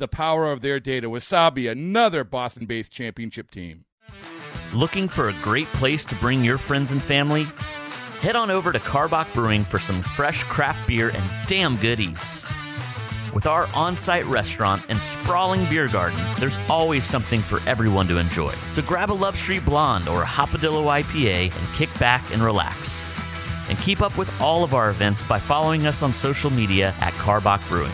the power of their data. Wasabi, another Boston based championship team. Looking for a great place to bring your friends and family? Head on over to Karbach Brewing for some fresh craft beer and damn good eats. With our on site restaurant and sprawling beer garden, there's always something for everyone to enjoy. So grab a Love Street Blonde or a Hopadillo IPA and kick back and relax. And keep up with all of our events by following us on social media at Karbach Brewing.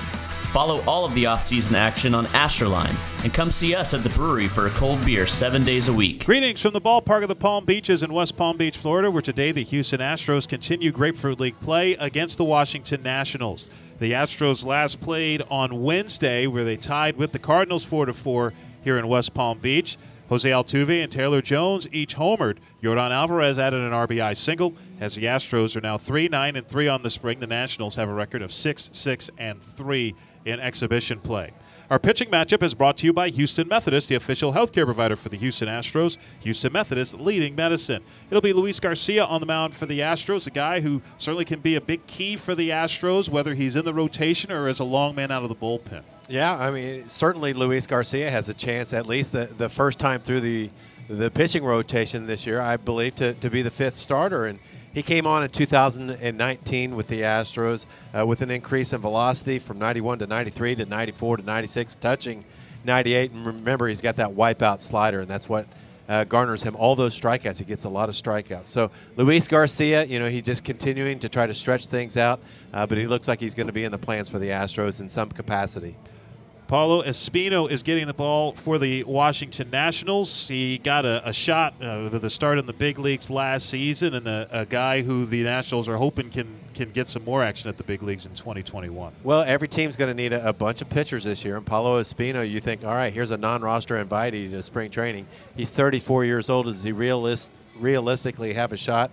Follow all of the off-season action on Astroline and come see us at the brewery for a cold beer seven days a week. Greetings from the ballpark of the Palm Beaches in West Palm Beach, Florida, where today the Houston Astros continue Grapefruit League play against the Washington Nationals. The Astros last played on Wednesday, where they tied with the Cardinals 4 to 4 here in West Palm Beach. Jose Altuve and Taylor Jones each homered. Yordan Alvarez added an RBI single. As the Astros are now 3 9 and 3 on the spring, the Nationals have a record of 6 6 and 3 in exhibition play. Our pitching matchup is brought to you by Houston Methodist, the official healthcare provider for the Houston Astros. Houston Methodist leading medicine. It'll be Luis Garcia on the mound for the Astros, a guy who certainly can be a big key for the Astros, whether he's in the rotation or as a long man out of the bullpen. Yeah, I mean, certainly Luis Garcia has a chance, at least the, the first time through the the pitching rotation this year, I believe, to, to be the fifth starter. And he came on in 2019 with the Astros uh, with an increase in velocity from 91 to 93 to 94 to 96, touching 98. And remember, he's got that wipeout slider, and that's what uh, garners him all those strikeouts. He gets a lot of strikeouts. So Luis Garcia, you know, he's just continuing to try to stretch things out, uh, but he looks like he's going to be in the plans for the Astros in some capacity. Paolo Espino is getting the ball for the Washington Nationals. He got a, a shot uh, the start in the big leagues last season, and a, a, guy who the Nationals are hoping can can get some more action at the big leagues in 2021. Well, every team's going to need a, a, bunch of pitchers this year, and Paolo Espino, you think, all right, here's a non-roster invitee to spring training. He's 34 years old. Does he realist, realistically have a shot?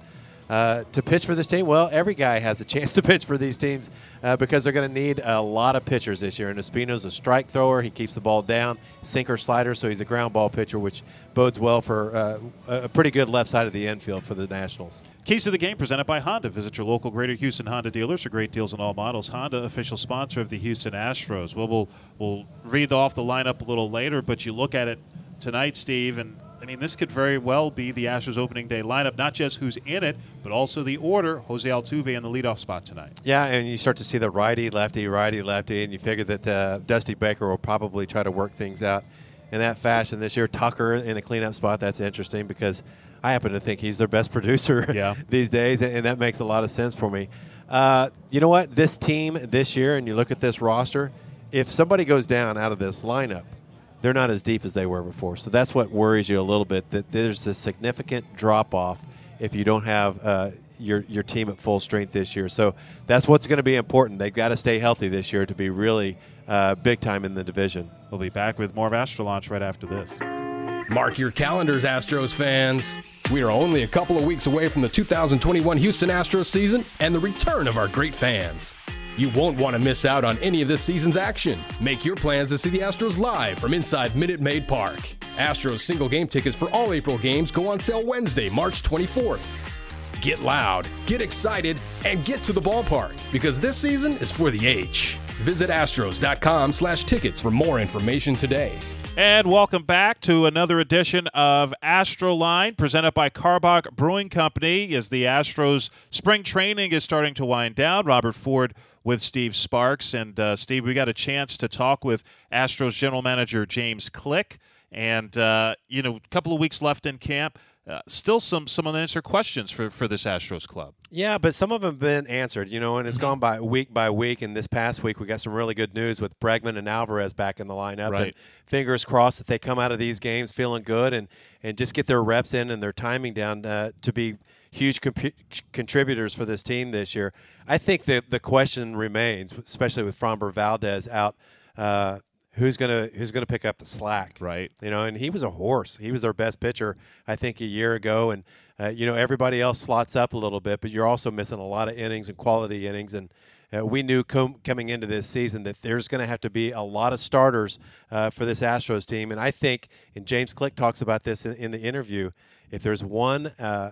Uh, to pitch for this team? Well, every guy has a chance to pitch for these teams uh, because they're going to need a lot of pitchers this year. And Espino's a strike thrower. He keeps the ball down, sinker slider, so he's a ground ball pitcher, which bodes well for uh, a pretty good left side of the infield for the Nationals. Keys to the game presented by Honda. Visit your local Greater Houston Honda dealers for great deals on all models. Honda, official sponsor of the Houston Astros. Well, we'll we'll read off the lineup a little later, but you look at it tonight, Steve, and I mean, this could very well be the Astros opening day lineup, not just who's in it, but also the order. Jose Altuve in the leadoff spot tonight. Yeah, and you start to see the righty, lefty, righty, lefty, and you figure that uh, Dusty Baker will probably try to work things out in that fashion this year. Tucker in the cleanup spot, that's interesting because I happen to think he's their best producer yeah. these days, and that makes a lot of sense for me. Uh, you know what? This team this year, and you look at this roster, if somebody goes down out of this lineup, they're not as deep as they were before. So that's what worries you a little bit that there's a significant drop off if you don't have uh, your your team at full strength this year. So that's what's going to be important. They've got to stay healthy this year to be really uh, big time in the division. We'll be back with more of Astroline right after this. Mark your calendars, Astros fans. We are only a couple of weeks away from the 2021 Houston Astros season and the return of our great fans. You won't want to miss out on any of this season's action. Make your plans to see the Astros live from inside Minute Maid Park. Astros single game tickets for all April games go on sale Wednesday, March 24th. Get loud, get excited, and get to the ballpark because this season is for the H. Visit astros.com slash tickets for more information today. And welcome back to another edition of Astroline, presented by Karbach Brewing Company. As the Astros spring training is starting to wind down, Robert Ford with Steve Sparks. And uh, Steve, we got a chance to talk with Astros general manager James Click. And, uh, you know, a couple of weeks left in camp. Uh, still some some unanswered questions for, for this Astros club. Yeah, but some of them have been answered, you know, and it's mm-hmm. gone by week by week. And this past week, we got some really good news with Bregman and Alvarez back in the lineup. Right. And fingers crossed that they come out of these games feeling good and, and just get their reps in and their timing down uh, to be huge contributors for this team this year. I think that the question remains, especially with Framber Valdez out. Uh, who's gonna who's gonna pick up the slack, right? You know, and he was a horse. He was their best pitcher, I think, a year ago. And uh, you know, everybody else slots up a little bit, but you're also missing a lot of innings and quality innings. And uh, we knew com- coming into this season that there's going to have to be a lot of starters uh, for this Astros team. And I think, and James Click talks about this in, in the interview, if there's one uh,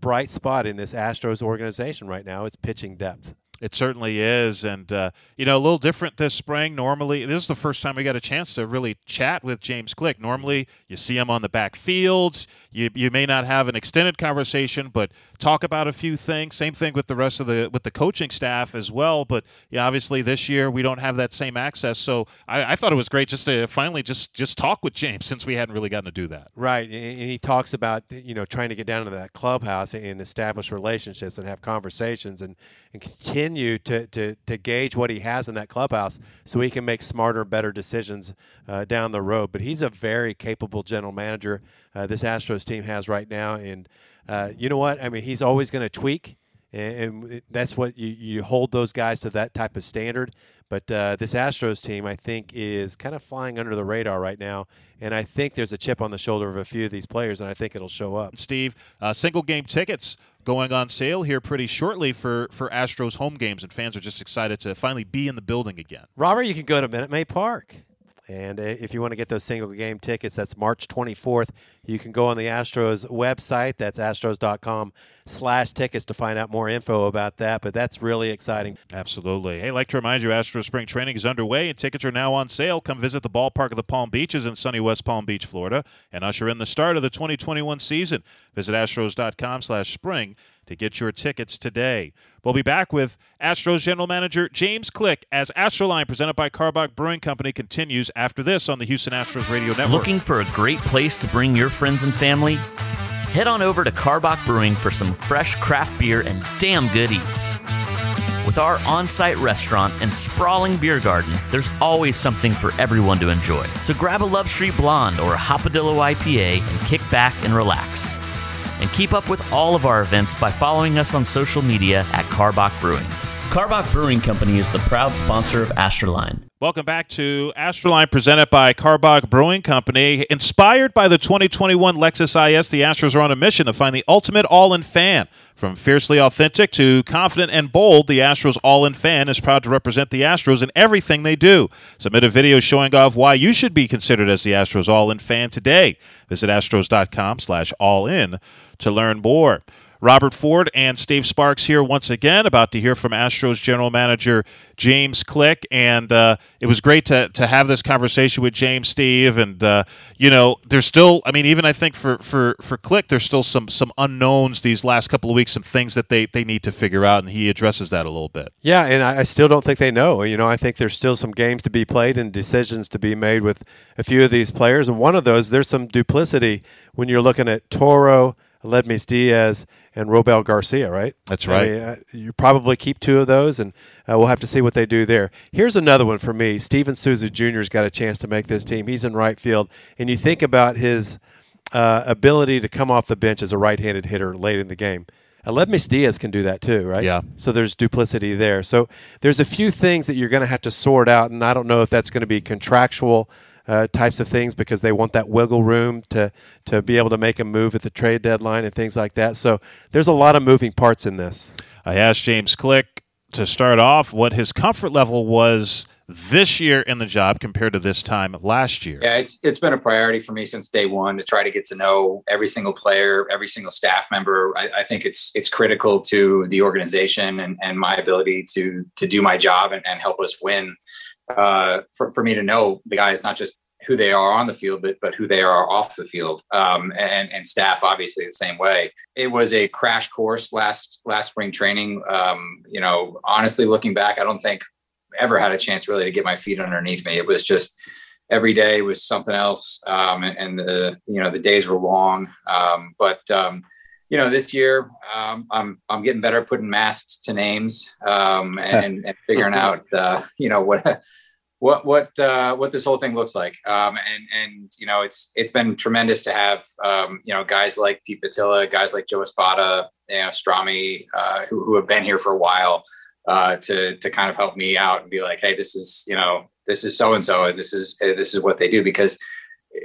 bright spot in this Astros organization right now, it's pitching depth. It certainly is, and uh, you know, a little different this spring. Normally, this is the first time we got a chance to really chat with James Click. Normally, you see him on the back fields. You you may not have an extended conversation, but talk about a few things. Same thing with the rest of the with the coaching staff as well. But yeah, obviously this year we don't have that same access. So I, I thought it was great just to finally just just talk with James since we hadn't really gotten to do that. Right, and he talks about you know trying to get down to that clubhouse and establish relationships and have conversations and and continue to, to, to gauge what he has in that clubhouse so he can make smarter, better decisions uh, down the road. But he's a very capable general manager. Uh, this Astros team has right now, and uh, you know what? I mean, he's always going to tweak, and, and, that's what you, you hold those guys to that type of standard. But uh, this Astros team, I think, is kind of flying under the radar right now, and I think there's a chip on the shoulder of a few of these players, and I think it'll show up. Steve, uh, single game tickets going on sale here pretty shortly for for Astros home games, and fans are just excited to finally be in the building again. Robert, you can go to Minute Maid Park. And uh, if you want to get those single game tickets, that's March 24th. You can go on the Astros website. That's astros.com slash tickets to find out more info about that. But that's really exciting. Absolutely. Hey, I'd like to remind you, Astros spring training is underway and tickets are now on sale. Come visit the ballpark of the Palm Beaches in sunny West Palm Beach, Florida, and usher in the start of the 2021 season. Visit astros.com slash spring to get your tickets today. We'll be back with Astros General Manager James Click as Astroline, presented by Karbach Brewing Company, continues after this on the Houston Astros Radio Network. Looking for a great place to bring your friends and family? Head on over to Karbach Brewing for some fresh craft beer and damn good eats. With our on site restaurant and sprawling beer garden, there's always something for everyone to enjoy. So grab a Love Street Blonde or a Hopadillo IPA and kick back and relax and keep up with all of our events by following us on social media at Karbach Brewing. Karbach Brewing Company is the proud sponsor of Astroline. Welcome back to Astroline, presented by Karbach Brewing Company. Inspired by the 2021 Lexus IS, the Astros are on a mission to find the ultimate all-in fan. From fiercely authentic to confident and bold, the Astros All-In Fan is proud to represent the Astros in everything they do. Submit a video showing off why you should be considered as the Astros All-In Fan today. Visit astros.com slash all-in to learn more. Robert Ford and Steve Sparks here once again, about to hear from Astros general manager James Click. And uh, it was great to, to have this conversation with James, Steve. And, uh, you know, there's still, I mean, even I think for, for, for Click, there's still some, some unknowns these last couple of weeks, some things that they, they need to figure out. And he addresses that a little bit. Yeah, and I, I still don't think they know. You know, I think there's still some games to be played and decisions to be made with a few of these players. And one of those, there's some duplicity when you're looking at Toro Aledmys Diaz and Robel Garcia, right? That's right. I mean, uh, you probably keep two of those, and uh, we'll have to see what they do there. Here's another one for me. Steven Souza Jr. has got a chance to make this team. He's in right field, and you think about his uh, ability to come off the bench as a right-handed hitter late in the game. Aledmys Diaz can do that too, right? Yeah. So there's duplicity there. So there's a few things that you're going to have to sort out, and I don't know if that's going to be contractual – uh, types of things because they want that wiggle room to to be able to make a move at the trade deadline and things like that. So there's a lot of moving parts in this. I asked James Click to start off what his comfort level was this year in the job compared to this time last year. Yeah, it's it's been a priority for me since day one to try to get to know every single player, every single staff member. I, I think it's it's critical to the organization and, and my ability to to do my job and, and help us win uh, for, for me to know the guys, not just who they are on the field, but but who they are off the field, um, and and staff obviously the same way. It was a crash course last last spring training. Um, you know, honestly, looking back, I don't think ever had a chance really to get my feet underneath me. It was just every day was something else, um, and, and, the you know the days were long. Um, but um, you know, this year um, I'm I'm getting better at putting masks to names um, and, and, figuring out uh, you know what what what uh, what this whole thing looks like. Um, and and you know, it's it's been tremendous to have um, you know guys like Pete Putila, guys like Joe Espada, you know, Stromy, uh, who who have been here for a while. Uh, to to kind of help me out and be like, hey, this is you know this is so and so, and this is this is what they do because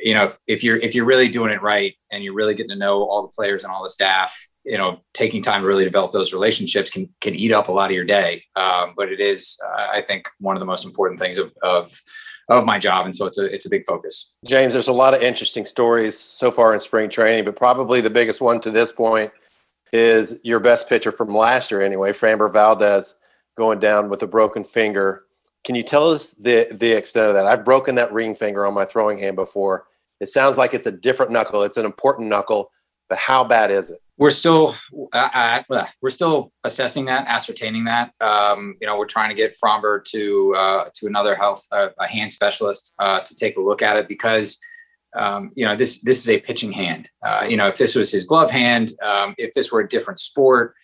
you know, if you're if you're really doing it right and you're really getting to know all the players and all the staff, you know, taking time to really develop those relationships can can eat up a lot of your day. Um, but it is, uh, I think, one of the most important things of of of my job, and so it's a it's a big focus. James, there's a lot of interesting stories so far in spring training, but probably the biggest one to this point is your best pitcher from last year, anyway, Framber Valdez, going down with a broken finger. Can you tell us the the extent of that? I've broken that ring finger on my throwing hand before. It sounds like it's a different knuckle. It's an important knuckle, but how bad is it? We're still uh, uh, we're still assessing that, ascertaining that. Um, you know, we're trying to get Framber to uh, to another health uh, a hand specialist uh, to take a look at it because um, you know this this is a pitching hand. Uh, you know, if this was his glove hand, um, if this were a different sport,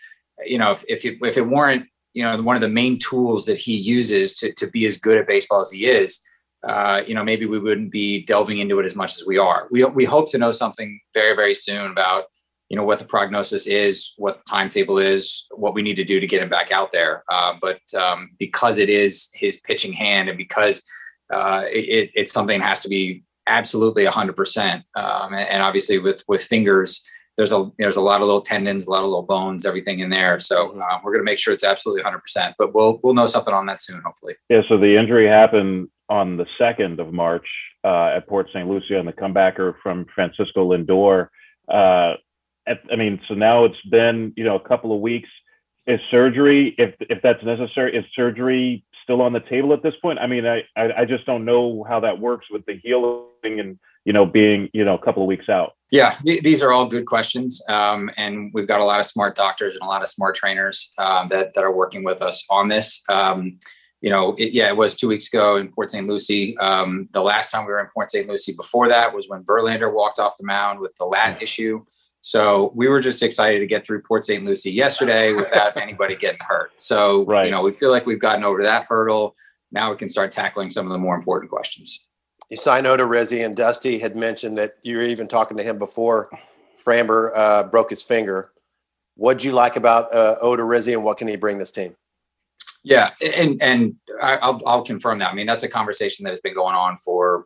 you know, if if it, if it weren't you know one of the main tools that he uses to to be as good at baseball as he is. Uh, you know, maybe we wouldn't be delving into it as much as we are. We we hope to know something very very soon about you know what the prognosis is, what the timetable is, what we need to do to get him back out there. Uh, but um, because it is his pitching hand, and because uh, it, it's something that has to be absolutely 100%. Um, and, and, obviously, with with fingers, there's a there's a lot of little tendons, a lot of little bones, everything in there. So mm-hmm. um, we're going to make sure it's absolutely 100%. But we'll we'll know something on that soon, hopefully. Yeah. So the injury happened on the second of March uh, at Port St. Lucie and the comebacker from Francisco Lindor. Uh, at, I mean, so now it's been you know a couple of weeks. Is surgery, if if that's necessary, is surgery still on the table at this point? I mean, I I, I just don't know how that works with the healing and you know, being, you know, a couple of weeks out? Yeah, these are all good questions. Um, and we've got a lot of smart doctors and a lot of smart trainers um, that, that are working with us on this. Um, you know, it, yeah, it was two weeks ago in Port St. Lucie. Um, the last time we were in Port St. Lucie before that was when Verlander walked off the mound with the lat issue. So we were just excited to get through Port St. Lucie yesterday without anybody getting hurt. So, right. you know, we feel like we've gotten over that hurdle. Now we can start tackling some of the more important questions you sign Odorizzi, and Dusty had mentioned that you were even talking to him before Framber uh, broke his finger. What'd you like about uh, Odorizzi, and what can he bring this team? Yeah, and and I'll I'll confirm that. I mean, that's a conversation that has been going on for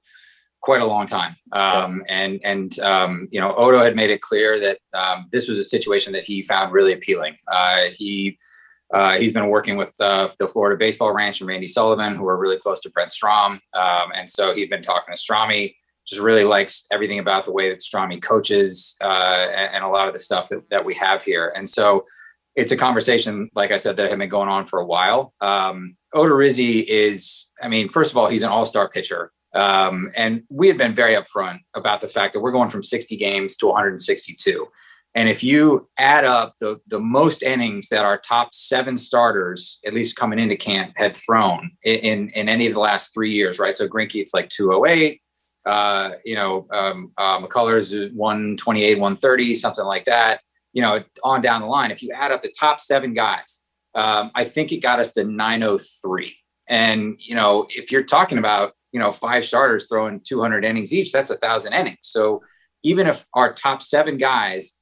quite a long time. Um, and and um, you know, Odo had made it clear that um, this was a situation that he found really appealing. Uh, he uh, he's been working with uh, the Florida Baseball Ranch and Randy Sullivan, who are really close to Brent Strom. Um, and so he'd been talking to Stromy, just really likes everything about the way that Stromy coaches uh, and, and, a lot of the stuff that, that we have here. And so it's a conversation, like I said, that had been going on for a while. Um, Odorizzi is, I mean, first of all, he's an all star pitcher. Um, and we had been very upfront about the fact that we're going from 60 games to 162. And if you add up the, the most innings that our top seven starters, at least coming into camp, had thrown in, in any of the last three years, right? So Greinke, it's like 208. Uh, you know, um, uh, McCullers 128, 130, something like that. You know, on down the line. If you add up the top seven guys, um, I think it got us to 903. And you know, if you're talking about you know five starters throwing 200 innings each, that's a thousand innings. So even if our top seven guys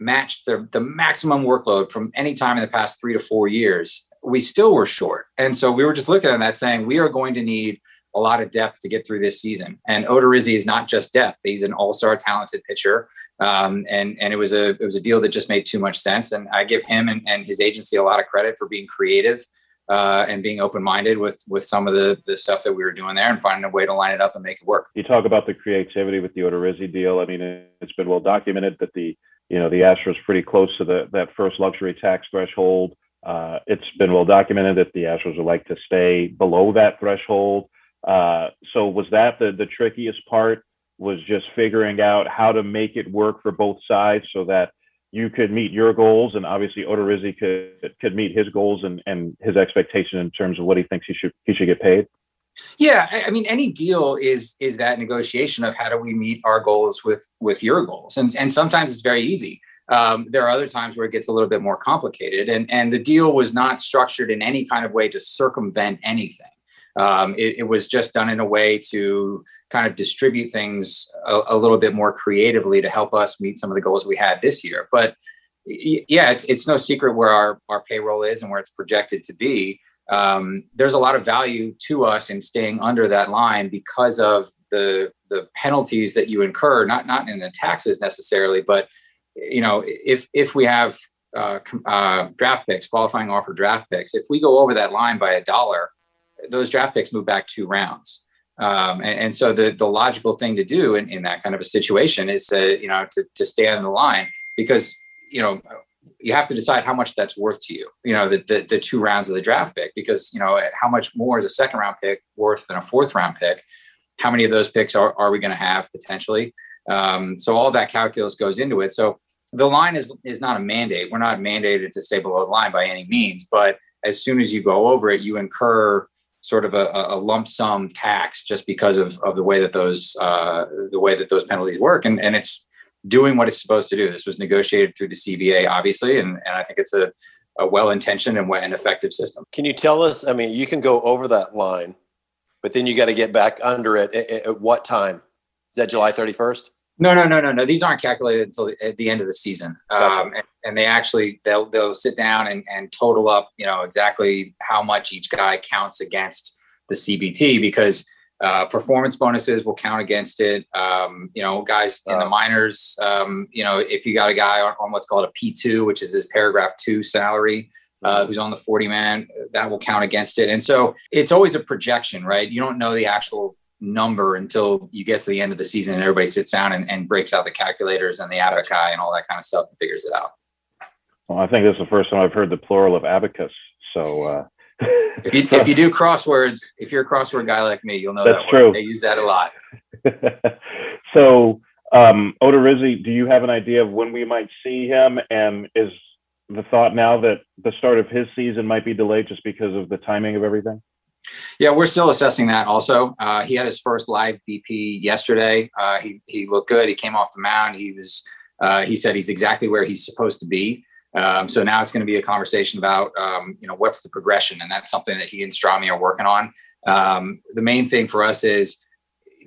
matched the, the maximum workload from any time in the past three to four years, we still were short. And so we were just looking at that saying, we are going to need a lot of depth to get through this season. And Odorizzi is not just depth; he's an all-star talented pitcher. Um, and and it was a it was a deal that just made too much sense. And I give him and, and his agency a lot of credit for being creative uh, and being open-minded with with some of the the stuff that we were doing there and finding a way to line it up and make it work. You talk about the creativity with the Odorizzi deal. I mean, it's been well documented that the you know, the Astros pretty close to the, that first luxury tax threshold. Uh, it's been well documented that the Astros would like to stay below that threshold. Uh, so was that the the trickiest part? Was just figuring out how to make it work for both sides so that you could meet your goals and obviously Odorizzi could could meet his goals and, and his expectation in terms of what he thinks he should he should get paid? Yeah, I mean, any deal is is that negotiation of how do we meet our goals with with your goals, and and sometimes it's very easy. Um, there are other times where it gets a little bit more complicated, and and the deal was not structured in any kind of way to circumvent anything. Um, it, it, was just done in a way to kind of distribute things a, a, little bit more creatively to help us meet some of the goals we had this year. But yeah, it's it's no secret where our our payroll is and where it's projected to be. Um, there's a lot of value to us in staying under that line because of the the penalties that you incur, not not in the taxes necessarily, but you know if if we have uh, uh, draft picks, qualifying offer draft picks, if we go over that line by a dollar, those draft picks move back two rounds. Um, and, and, so the the logical thing to do in, in that kind of a situation is uh, you know to, to stay on the line because you know you have to decide how much that's worth to you you know the, the, the two rounds of the draft pick because you know how much more is a second round pick worth than a fourth round pick? How many of those picks are, are we going to have potentially? Um, so all that calculus goes into it. So the line is is not a mandate. We're not mandated to stay below the line by any means but as soon as you go over it you incur sort of a, a, lump sum tax just because of, of the way that those uh, the way that those penalties work. And, and it's doing what it's supposed to do. This was negotiated through the cba obviously and, and i think it's a, a well-intentioned and, and effective system. Can you tell us i mean you can go over that line but then you got to get back under it at, at what time? Is that july 31st no, no, no, no, no. These aren't calculated until the, at the end of the season, gotcha. um, and, and, they actually they'll they'll sit down and, and total up, you know, exactly how much each guy counts against the CBT because uh, performance bonuses will count against it. Um, you know, guys in the minors, um, you know, if you got a guy on, on, what's called a P two, which is his paragraph two salary. Uh, mm-hmm. who's on the 40 man that will count against it and so it's always a projection right you don't know the actual number until you get to the end of the season and everybody sits down and, and breaks out the calculators and the abacus and all that kind of stuff and figures it out. Well, I think this is the first time I've heard the plural of abacus. So, uh, if, you, if you do crosswords, if you're a crossword guy like me, you'll know that's that true. They use that a lot. so, um, Odorizzi, do you have an idea of when we might see him? And is the thought now that the start of his season might be delayed just because of the timing of everything? Yeah, we're still assessing that. Also, uh, he had his first live BP yesterday. Uh, he he looked good. He came off the mound. He was. Uh, he said he's exactly where he's supposed to be. Um, so now it's going to be a conversation about um, you know what's the progression, and that's something that he and Stromy are working on. Um, the main thing for us is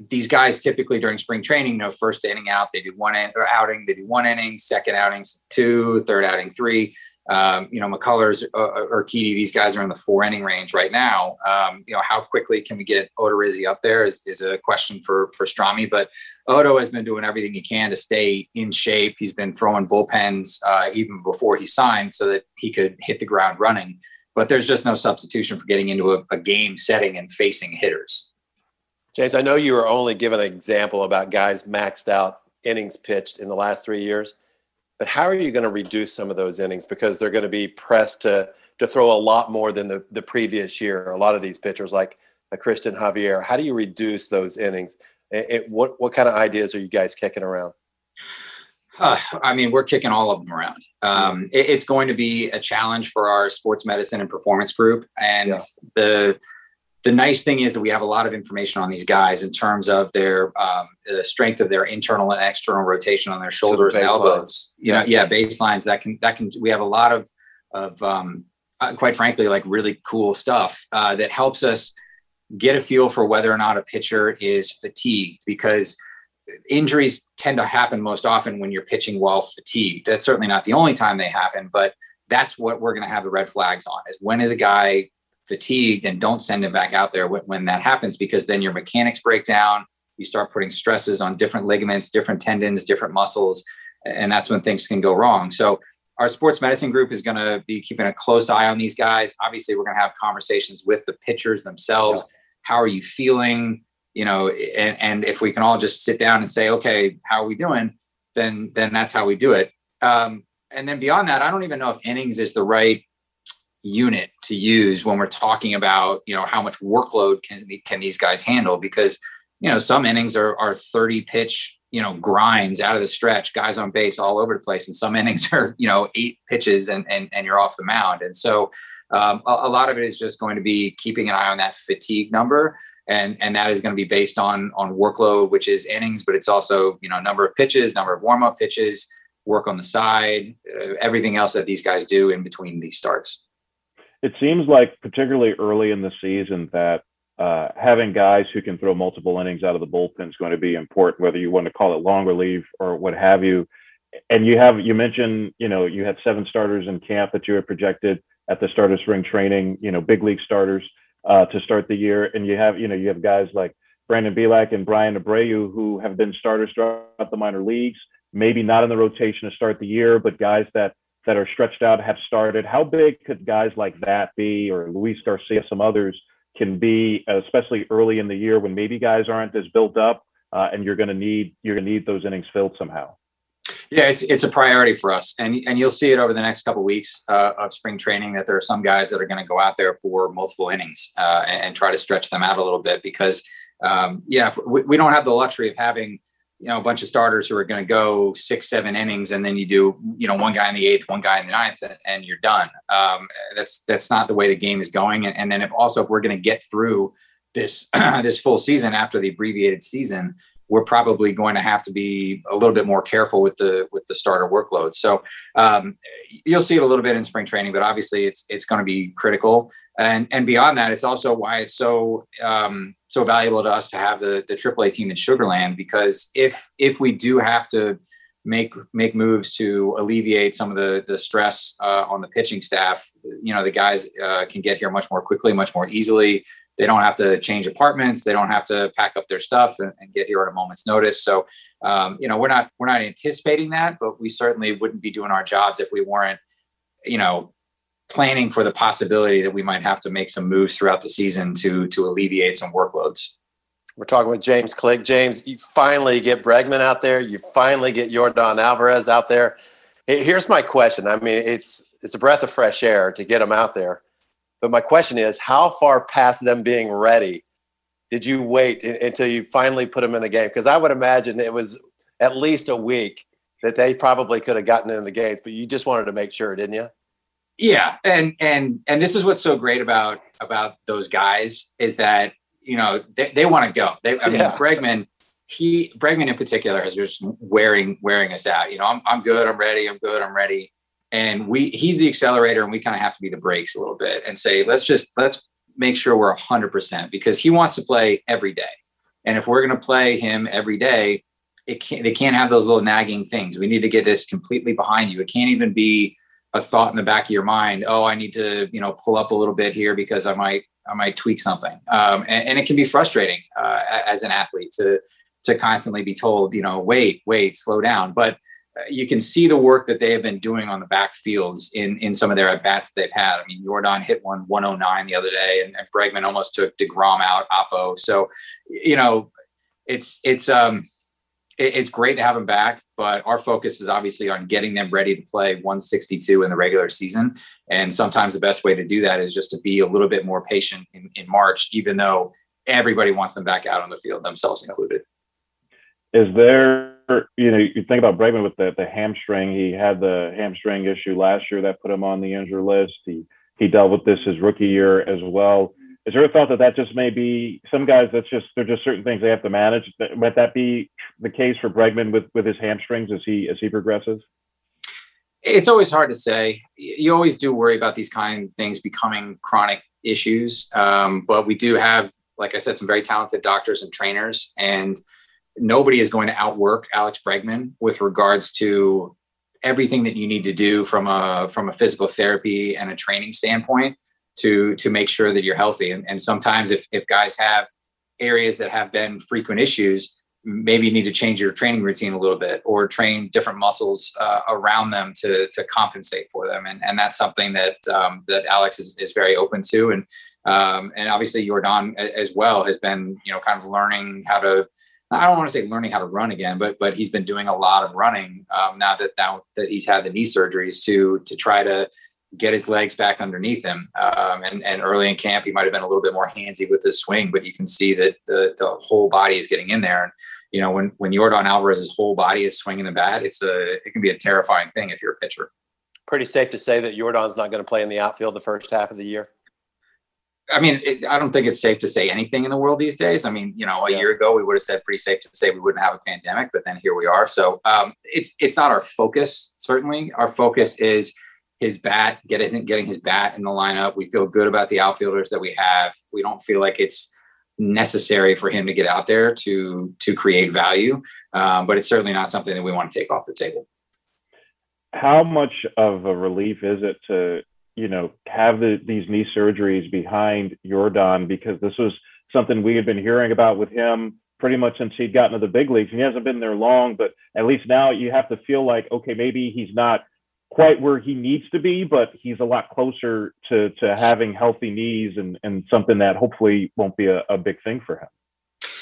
these guys typically during spring training, you know, first inning out, they do one in, outing, they do one inning, second outings two, third outing three um, you know, McCullers uh, Urquidy, these guys are in the four inning range right now. Um, you know, how quickly can we get Odorizzi up there is, is a question for for Stromy. But Odo has been doing everything he can to stay in shape. He's been throwing bullpens uh, even before he signed so that he could hit the ground running. But there's just no substitution for getting into a, a game setting and facing hitters. James, I know you were only given an example about guys maxed out innings pitched in the last three years but how are you going to reduce some of those innings because they're going to be pressed to to throw a lot more than the, the previous year? A lot of these pitchers, like a Cristian Javier, how do you reduce those innings? It, it, what what kind of ideas are you guys kicking around? Uh, I mean, we're kicking all of them around. Um, it, it's going to be a challenge for our sports medicine and performance group, and yeah. the the nice thing is that we have a lot of information on these guys in terms of their um, the strength of their internal and external rotation on their shoulders so and elbows. You know, yeah, baselines that can that can we have a lot of of um, uh, quite frankly like really cool stuff uh, that helps us get a feel for whether or not a pitcher is fatigued because injuries tend to happen most often when you're pitching while fatigued. That's certainly not the only time they happen, but that's what we're going to have the red flags on is when is a guy fatigued and don't send him back out there when, when that happens because then your mechanics break down. You start putting stresses on different ligaments different tendons different muscles and that's when things can go wrong. So our sports medicine group is going to be keeping a close eye on these guys. Obviously we're going to have conversations with the pitchers themselves. How are you feeling? You know and, and if we can all just sit down and say okay how are we doing? then then that's how we do it. Um, and then beyond that i don't even know if innings is the right unit to use when we're talking about you know how much workload can can these guys handle? Because you know some innings are are 30 pitch you know grinds out of the stretch guys on base all over the place and some innings are you know eight pitches and and, and you're off the mound. And so um, a, a, lot of it is just going to be keeping an eye on that fatigue number and and that is going to be based on on workload which is innings but it's also you know number of pitches number of warm-up pitches work on the side uh, everything else that these guys do in between these starts it seems like particularly early in the season that uh, having guys who can throw multiple innings out of the bullpen is going to be important, whether you want to call it long relief or what have you. And you have you mentioned you know you had seven starters in camp that you had projected at the start of spring training, you know big league starters uh, to start the year, and you have you know you have guys like Brandon Bielak and Bryan Abreu who have been starters throughout the minor leagues, maybe not in the rotation to start the year, but guys that that are stretched out have started. How big could guys like that be, or Luis Garcia, some others? can be, especially early in the year when maybe guys aren't as built up, uh, and you're going to need you're going to need those innings filled somehow. Yeah, it's it's a priority for us, and and you'll see it over the next couple of weeks uh, of spring training that there are some guys that are going to go out there for multiple innings uh, and, and, try to stretch them out a little bit because, um, yeah, we, we don't have the luxury of having you know a bunch of starters who are going to go six seven innings and then you do you know one guy in the eighth one guy in the ninth and you're done. Um, that's that's not the way the game is going. And, and then if also if we're going to get through this this full season after the abbreviated season we're probably going to have to be a little bit more careful with the with the starter workload. So um, you'll see it a little bit in spring training but obviously it's it's going to be critical. And and beyond that it's also why it's so um, so valuable to us to have the the AAA team in Sugarland because if if we do have to make make moves to alleviate some of the the stress uh, on the pitching staff, you know the guys uh, can get here much more quickly, much more easily. They don't have to change apartments. They don't have to pack up their stuff and, and get here at a moment's notice. So, um, you know, we're not we're not anticipating that, but we certainly wouldn't be doing our jobs if we weren't, you know, planning for the possibility that we might have to make some moves throughout the season to to alleviate some workloads. We're talking with James Click. James, you finally get Bregman out there. You finally get Yordan Alvarez out there. Here's my question. I mean, it's it's a breath of fresh air to get them out there. But my question is, how far past them being ready did you wait until you finally put them in the game? Because I would imagine it was at least a week that they probably could have gotten in the games, but you just wanted to make sure, didn't you? Yeah and and and this is what's so great about about those guys is that you know they, they want to go. They i mean yeah. bregman he bregman in particular is just wearing wearing us out. You know i'm, I'm good i'm ready i'm good i'm ready. And we he's the accelerator and we kind of have to be the brakes a little bit and say let's just let's make sure we're 100% because he wants to play every day. And if we're going to play him every day it can't they can't have those little nagging things. We need to get this completely behind you. It can't even be a thought in the back of your mind oh i need to you know pull up a little bit here because i might i might tweak something um, and, and, it can be frustrating uh, as an athlete to to constantly be told you know wait wait slow down but uh, you can see the work that they have been doing on the back fields in in some of their at bats they've had. I mean, Yordan hit one 109 the other day, and, and Bregman almost took Degrom out, Oppo. So, you know, it's it's um it's great to have them back, but our focus is obviously on getting them ready to play 162 in the regular season. And sometimes the best way to do that is just to be a little bit more patient in, in March, even though everybody wants them back out on the field, themselves included. Is there, you know, you think about Bregman with the, the hamstring. He had the hamstring issue last year that put him on the injury list. He he dealt with this his rookie year as well is there a thought that that just may be some guys that's just they're just certain things they have to manage? Might that be the case for bregman with with his hamstrings as he as he progresses? It's always hard to say. You always do worry about these kind of things becoming chronic issues um, but we do have like i said some very talented doctors and trainers and nobody is going to outwork alex bregman with regards to everything that you need to do from a from a physical therapy and a training standpoint to to make sure that you're healthy. And, and sometimes if if guys have areas that have been frequent issues, maybe you need to change your training routine a little bit or train different muscles uh, around them to to compensate for them. And and that's something that um, that Alex is, is very open to. And um, and obviously Yordan as well has been you know kind of learning how to. I don't want to say learning how to run again, but but he's been doing a lot of running um, now that now that he's had the knee surgeries to to try to get his legs back underneath him. Um, and, and early in camp, he might have been a little bit more handsy with his swing, but you can see that the, the whole body is getting in there. And, you know, when, when Yordan Alvarez's whole body is swinging the bat, it's a, it can be a terrifying thing if you're a pitcher. Pretty safe to say that Yordan's not going to play in the outfield the first half of the year. I mean, it, I don't think it's safe to say anything in the world these days. I mean, you know, a yeah. year ago we would have said pretty safe to say we wouldn't have a pandemic, but then here we are. So um, it's it's not our focus. Certainly, our focus is his bat, get isn't getting his bat in the lineup. We feel good about the outfielders that we have. We don't feel like it's necessary for him to get out there to to create value, um, but it's certainly not something that we want to take off the table. How much of a relief is it to you know have the, these knee surgeries behind Yordan because this was something we had been hearing about with him pretty much since he'd gotten to the big leagues. He hasn't been there long, but at least now you have to feel like okay, maybe he's not quite where he needs to be, but he's a lot closer to to having healthy knees and and something that hopefully won't be a, a big thing for him.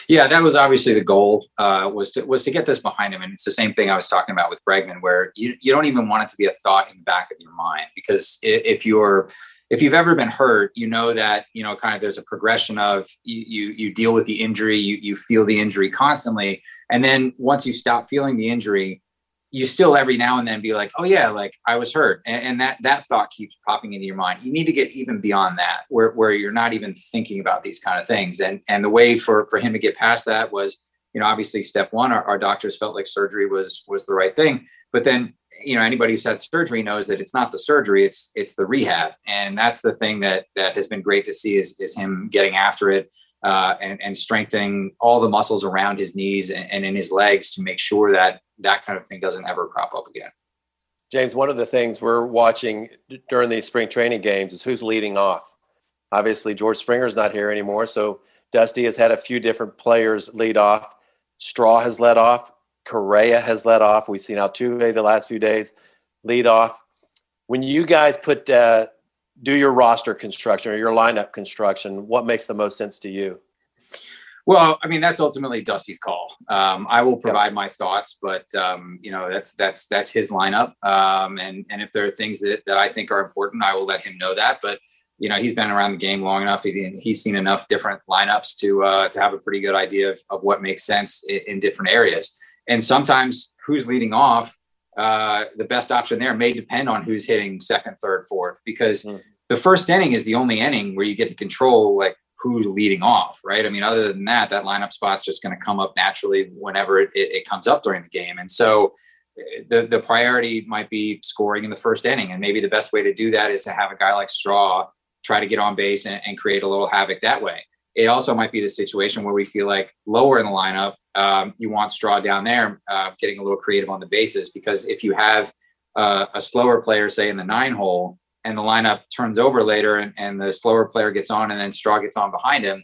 Yeah, that was obviously the goal uh, was to was to get this behind him, and it's the same thing I was talking about with Bregman, where you you don't even want it to be a thought in the back of your mind because if you're if you've ever been hurt, you know that you know kind of there's a progression of you you, you deal with the injury, you you feel the injury constantly, and then once you stop feeling the injury, you still every now and then be like, oh yeah, like I was hurt, and, and, that that thought keeps popping into your mind. You need to get even beyond that, where where you're not even thinking about these kind of things. And and the way for for him to get past that was, you know, obviously step one, our, our doctors felt like surgery was was the right thing, but then you know anybody who's had surgery knows that it's not the surgery it's it's the rehab and that's the thing that that has been great to see is is him getting after it uh, and, and strengthening all the muscles around his knees and, and in his legs to make sure that that kind of thing doesn't ever crop up again. James, one of the things we're watching during these spring training games is who's leading off. Obviously, George Springer's not here anymore, so Dusty has had a few different players lead off. Straw has led off. Correa has led off. We've seen Altuve the last few days lead off. When you guys put uh, do your roster construction or your lineup construction, what makes the most sense to you? Well, I mean that's ultimately Dusty's call. Um, I will provide yep. my thoughts, but um, you know that's that's that's his lineup. Um, and and if there are things that, that I think are important, I will let him know that. But you know he's been around the game long enough. He, he's seen enough different lineups to uh, to have a pretty good idea of, of what makes sense in, in different areas. And sometimes who's leading off uh, the best option there may depend on who's hitting second, third, fourth, because mm. the first inning is the only inning where you get to control like who's leading off, right? I mean, other than that, that lineup spot's just going to come up naturally whenever it, it, it, comes up during the game. And so eh, the, the priority might be scoring in the first inning. And maybe the best way to do that is to have a guy like Straw try to get on base and, and create a little havoc that way. It also might be the situation where we feel like lower in the lineup, um, you want Straw down there, uh, getting a little creative on the bases. Because if you have uh, a slower player, say in the nine hole, and the lineup turns over later and, and the slower player gets on and then Straw gets on behind him,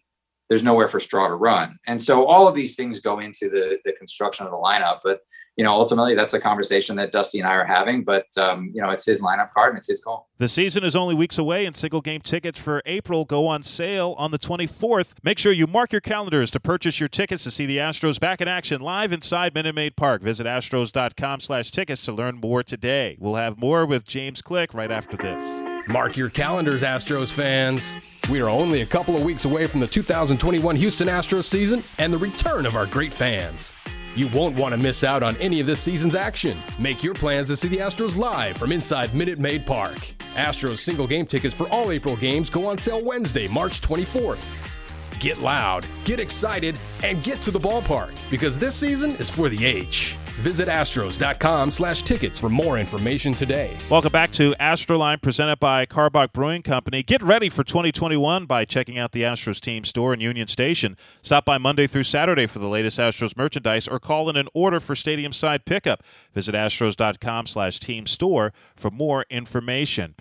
there's nowhere for Straw to run. And so all of these things go into the, the construction of the lineup. But you know, ultimately that's a conversation that Dusty and I are having, but um, you know, it's his lineup card and it's his call. The season is only weeks away and single game tickets for April go on sale on the 24th. Make sure you mark your calendars to purchase your tickets to see the Astros back in action live inside Minute Maid Park. Visit astros.com slash tickets to learn more today. We'll have more with James Click right after this. Mark your calendars, Astros fans. We are only a couple of weeks away from the 2021 Houston Astros season and the return of our great fans. You won't want to miss out on any of this season's action. Make your plans to see the Astros live from inside Minute Maid Park. Astros single game tickets for all April games go on sale Wednesday, March 24th. Get loud, get excited, and get to the ballpark because this season is for the H. Visit astros.com slash tickets for more information today. Welcome back to Astroline presented by Karbach Brewing Company. Get ready for 2021 by checking out the Astros team store in Union Station. Stop by Monday through Saturday for the latest Astros merchandise or call in an order for stadium side pickup. Visit astros.com slash team store for more information.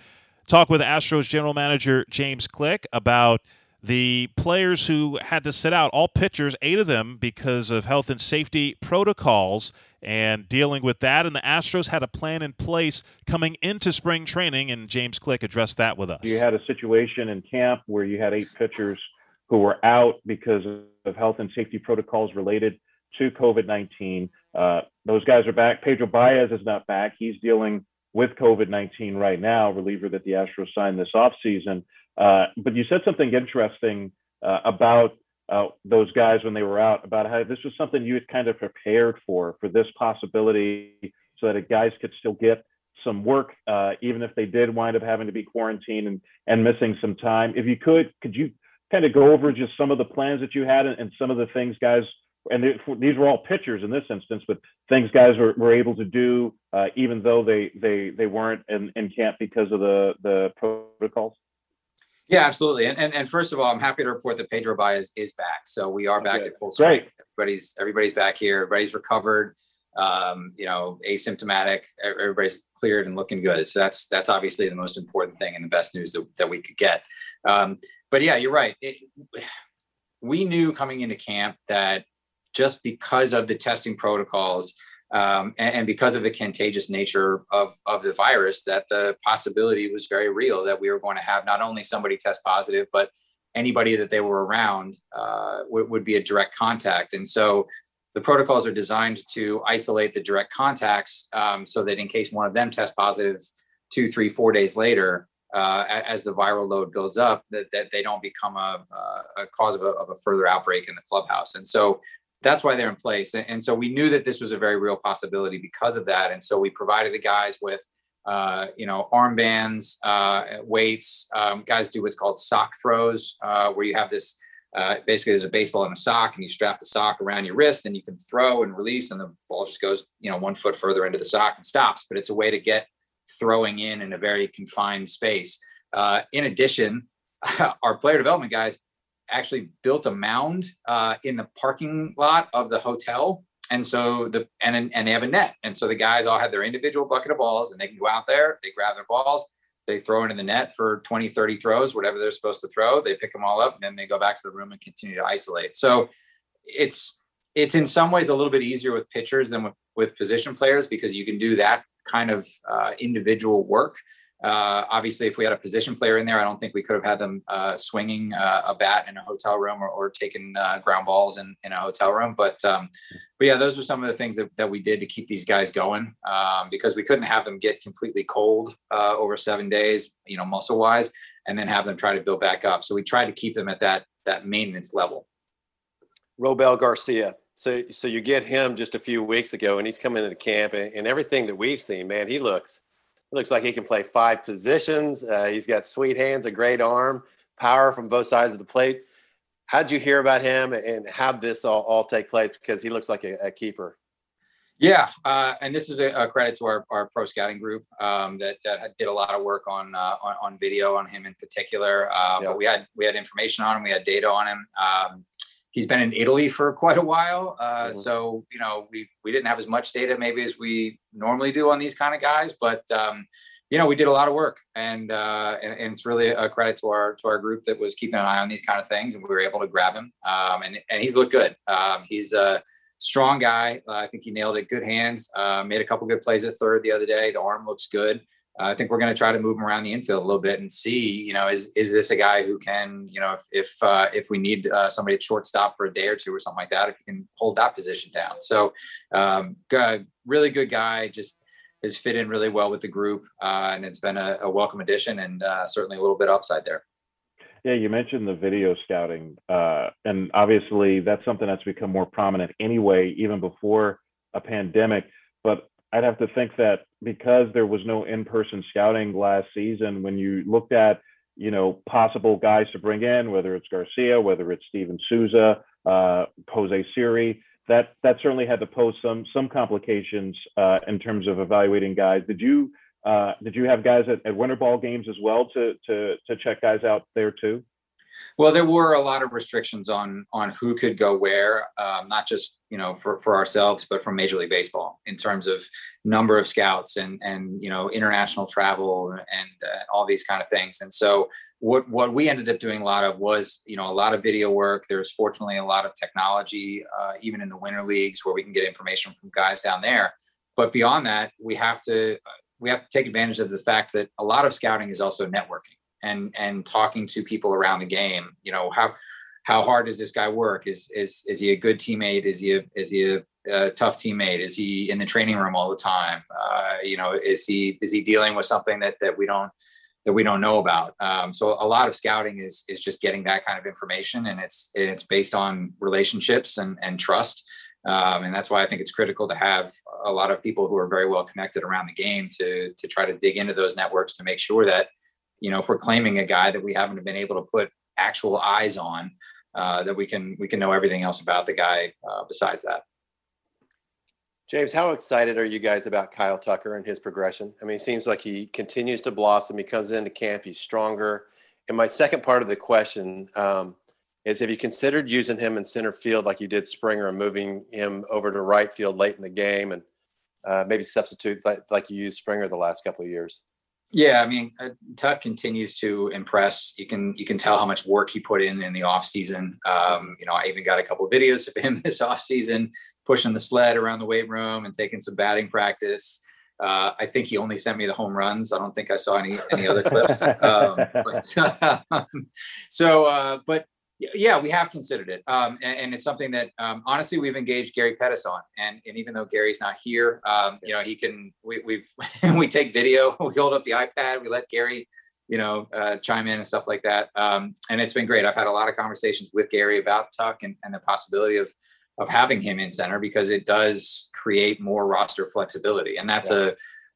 Talk with Astros general manager James Click about – the players who had to sit out, all pitchers, eight of them, because of health and safety protocols and dealing with that. And the Astros had a plan in place coming into spring training, and James Click addressed that with us. You had a situation in camp where you had eight pitchers who were out because of health and safety protocols related to COVID 19. Uh, those guys are back. Pedro Baez is not back. He's dealing with COVID 19 right now, reliever that the Astros signed this offseason. Uh, but you said something interesting uh, about uh, those guys when they were out, about how this was something you had kind of prepared for, for this possibility, so that guys could still get some work, uh, even if they did wind up having to be quarantined and, and missing some time. If you could, could you kind of go over just some of the plans that you had and, and some of the things guys and these were all pitchers in this instance, but things guys were, were able to do uh, even though they they they weren't in, in camp because of the the protocols. Yeah, absolutely. And, and and first of all, I'm happy to report that Pedro Baez is back. So we are back at full strength. Great. Everybody's everybody's back here. Everybody's recovered. Um, you know, asymptomatic. Everybody's cleared and looking good. So that's that's obviously the most important thing and the best news that, that we could get. Um, but yeah, you're right. It, we knew coming into camp that just because of the testing protocols um, and, and, because of the contagious nature of, of the virus, that the possibility was very real that we were going to have not only somebody test positive, but anybody that they were around uh, would, would be a direct contact. And so the protocols are designed to isolate the direct contacts um, so that in case one of them tests positive two, three, four days later, uh, as the viral load builds up, that, that they don't become a, a cause of a, of a, further outbreak in the clubhouse. And so that's why they're in place. And so we knew that this was a very real possibility because of that. And so we provided the guys with, uh, you know, armbands, uh, weights. Um, guys do what's called sock throws, uh, where you have this. Uh, basically, there's a baseball and a sock, and you strap the sock around your wrist, and you can throw and release, and the ball just goes, you know, one foot further into the sock and stops. But it's a way to get throwing in in a very confined space. Uh, in addition, our player development guys actually built a mound uh, in the parking lot of the hotel. And so the and and they have a net. And so the guys all had their individual bucket of balls and they can go out there, they grab their balls, they throw into the net for 20, 30 throws, whatever they're supposed to throw. They pick them all up and then they go back to the room and continue to isolate. So it's it's in some ways a little bit easier with pitchers than with, with position players because you can do that kind of uh, individual work. Uh, obviously, if we had a position player in there, I don't think we could have had them uh, swinging uh, a bat in a hotel room or, or taking uh, ground balls in, in a hotel room. But um, but yeah, those are some of the things that, that we did to keep these guys going um, because we couldn't have them get completely cold uh, over seven days, you know, muscle wise, and then have them try to build back up. So we tried to keep them at that that maintenance level. Robel Garcia. So so you get him just a few weeks ago, and he's coming into camp, and, and everything that we've seen, man, he looks looks like he can play five positions. Uh, he's got sweet hands, a great arm, power from both sides of the plate. How'd you hear about him and how'd this all, all take place? Because he looks like a, a keeper. Yeah, uh, and this is a, a, credit to our, our pro scouting group um, that, that did a lot of work on uh, on, on, video on him in particular. Uh, yeah. But we had we had information on him, we had data on him. Um, he's been in Italy for quite a while. Uh, mm-hmm. So, you know, we, we didn't have as much data maybe as we normally do on these kind of guys, but, um, you know, we did a lot of work and, uh, and, and, it's really a credit to our, to our group that was keeping an eye on these kind of things and we were able to grab him. Um, and, and he's looked good. Um, he's a strong guy. Uh, I think he nailed it. Good hands, uh, made a couple good plays at third the other day. The arm looks good I think we're going to try to move him around the infield a little bit and see, you know, is is this a guy who can, you know, if if uh, if we need uh, somebody at shortstop for a day or two or something like that, if he can hold that position down. So, um, good, really good guy, just has fit in really well with the group, uh, and it's been a, a welcome addition and uh, certainly a little bit upside there. Yeah, you mentioned the video scouting, uh, and obviously that's something that's become more prominent anyway, even before a pandemic. But I'd have to think that because there was no in-person scouting last season, when you looked at you know possible guys to bring in, whether it's Garcia, whether it's Steven Souza, uh, Jose Siri, that that certainly had to pose some some complications uh, in terms of evaluating guys. Did you uh, did you have guys at, at winter ball games as well to to to check guys out there too? Well, there were a lot of restrictions on on who could go where, um, not just you know for for ourselves, but from Major League Baseball in terms of number of scouts and and you know international travel and uh, all these kind of things. And so what what we ended up doing a lot of was you know a lot of video work. There's fortunately a lot of technology, uh, even in the winter leagues, where we can get information from guys down there. But beyond that, we have to we have to take advantage of the fact that a lot of scouting is also networking and and talking to people around the game. You know how how hard does this guy work? Is is is he a good teammate? Is he a, is he a a tough teammate? Is he in the training room all the time? Uh, you know, is he is he dealing with something that that we don't that we don't know about? Um, so a lot of scouting is is just getting that kind of information, and it's it's based on relationships and and trust. Um, and that's why I think it's critical to have a lot of people who are very well connected around the game to to try to dig into those networks to make sure that you know if we're claiming a guy that we haven't been able to put actual eyes on uh, that we can we can know everything else about the guy uh, besides that. James, how excited are you guys about Kyle Tucker and his progression? I mean, it seems like he continues to blossom. He comes into camp, he's stronger. And my second part of the question um, is have you considered using him in center field like you did Springer and moving him over to right field late in the game and uh, maybe substitute like, like you used Springer the last couple of years? Yeah, I mean, uh, Tuck continues to impress. You can you can tell how much work he put in in the off season. Um, you know, I even got a couple of videos of him this off season pushing the sled around the weight room and taking some batting practice. Uh, I think he only sent me the home runs. I don't think I saw any any other clips. Um, but, um, so, uh, but yeah, we have considered it, um, and, and, it's something that um, honestly we've engaged Gary Pettis on. And, and even though Gary's not here, um, you know, he can. We we we take video. We hold up the iPad. We let Gary, you know, uh, chime in and stuff like that. Um, and it's been great. I've had a lot of conversations with Gary about Tuck and, and the possibility of of having him in center because it does create more roster flexibility, and that's yeah.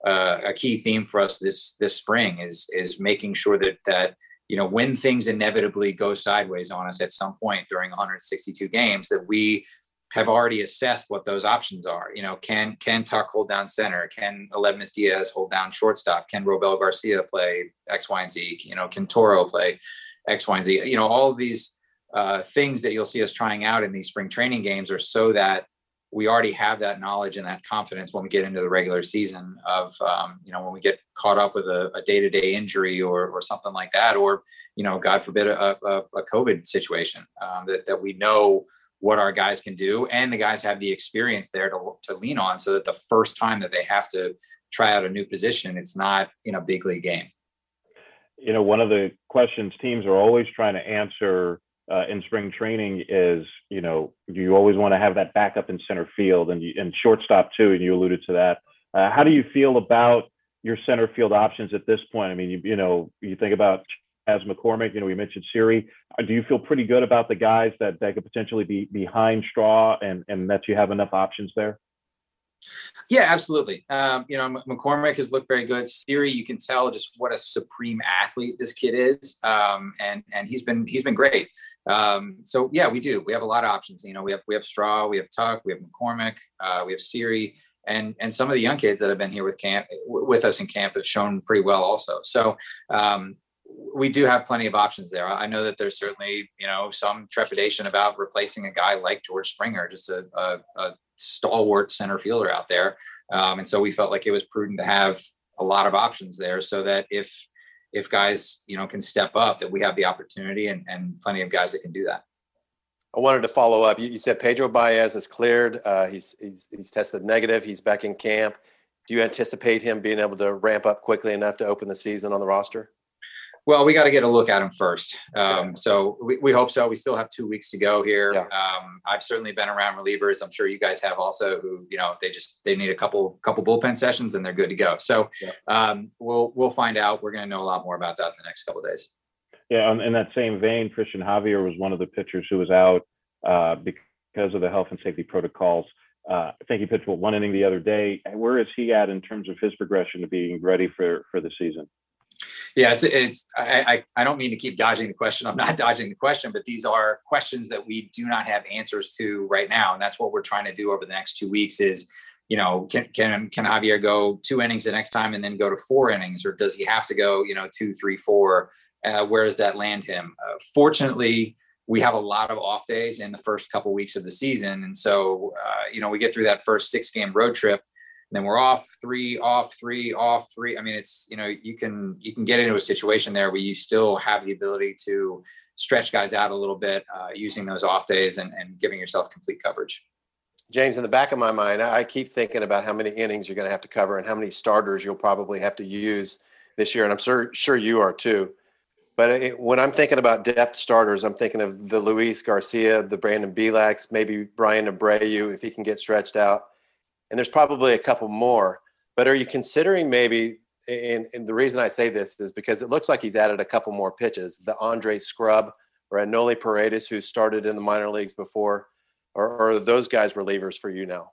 a, a a key theme for us this this spring is is making sure that that you know, when things inevitably go sideways on us at some point during 162 games, that we have already assessed what those options are. You know, can can Tuck hold down center? Can Aledmys Diaz hold down shortstop? Can Robel Garcia play X, Y, and Z? You know, can Toro play X, Y, and Z? You know, all of these uh, things that you'll see us trying out in these spring training games are so that we already have that knowledge and that confidence when we get into the regular season of um, you know when we get caught up with a, a, day-to-day injury or or something like that or you know god forbid a, a, a covid situation um, that, that we know what our guys can do and the guys have the experience there to, to lean on so that the first time that they have to try out a new position it's not in a big league game. You know one of the questions teams are always trying to answer uh, in spring training is, you know, you always want to have that backup in center field and, and shortstop too, and you alluded to that. Uh, how do you feel about your center field options at this point? I mean, you, you know, you think about Chas McCormick, you know, we mentioned Siri. Uh, do you feel pretty good about the guys that, that could potentially be behind Straw and, and that you have enough options there? Yeah, absolutely. Um, you know, McCormick has looked very good. Siri, you can tell just what a supreme athlete this kid is, um, and and he's been he's been great. Um, so yeah, we do. We have a lot of options. You know, we have we have Straw, we have Tuck, we have McCormick, uh, we have Siri, and and some of the young kids that have been here with camp with us in camp have shown pretty well also. So um, we do have plenty of options there. I know that there's certainly you know some trepidation about replacing a guy like George Springer, just a, a, a stalwart center fielder out there, um, and so we felt like it was prudent to have a lot of options there, so that if if guys you know can step up that we have the opportunity and, and plenty of guys that can do that. I wanted to follow up. You, you said pedro baez is cleared. Uh, he's, he's he's tested negative. He's back in camp. Do you anticipate him being able to ramp up quickly enough to open the season on the roster well, we got to get a look at him first. Um, okay. So we, we hope so. We still have two weeks to go here. Yeah. Um, I've certainly been around relievers. I'm sure you guys have also who, you know, they just, they need a couple, couple bullpen sessions and they're good to go. So yeah. um, we'll, we'll find out. We're going to know a lot more about that in the next couple days. Yeah. In that same vein, Christian Javier was one of the pitchers who was out uh, because of the health and safety protocols. Uh, I think he pitched one inning the other day. Where is he at in terms of his progression to being ready for, for the season? Yeah, it's it's I, I, I don't mean to keep dodging the question. I'm not dodging the question, but these are questions that we do not have answers to right now, and that's what we're trying to do over the next two weeks. Is you know can can can Javier go two innings the next time and then go to four innings, or does he have to go you know two, three, four? Uh, where does that land him? Uh, fortunately, we have a lot of off days in the first couple weeks of the season, and so uh, you know we get through that first six game road trip then we're off three, off three, off three. I mean, it's you know you can you can get into a situation there where you still have the ability to stretch guys out a little bit uh, using those off days and, and giving yourself complete coverage. James, in the back of my mind, I keep thinking about how many innings you're going to have to cover and how many starters you'll probably have to use this year, and I'm sure sure you are too. But it, when I'm thinking about depth starters, I'm thinking of the Luis Garcia, the Brandon Bielaks, maybe Bryan Abreu if he can get stretched out, and there's probably a couple more. But are you considering maybe? And, and the reason I say this is because it looks like he's added a couple more pitches. The Andre Scrubb or Enoli Paredes, who started in the minor leagues before, or, or are those guys relievers for you now?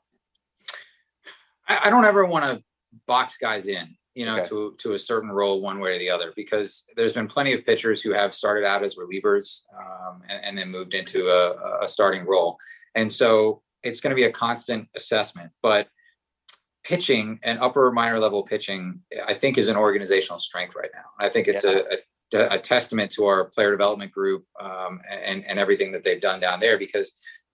I, I don't ever want to box guys in you know, okay. to to a certain role one way or the other. Because there's been plenty of pitchers who have started out as relievers um, and, and, then moved into a, a starting role, and so it's going to be a constant assessment. But pitching and upper minor level pitching, I think, is an organizational strength right now. I think it's yeah. a, a, a testament to our player development group um, and and everything that they've done down there. Because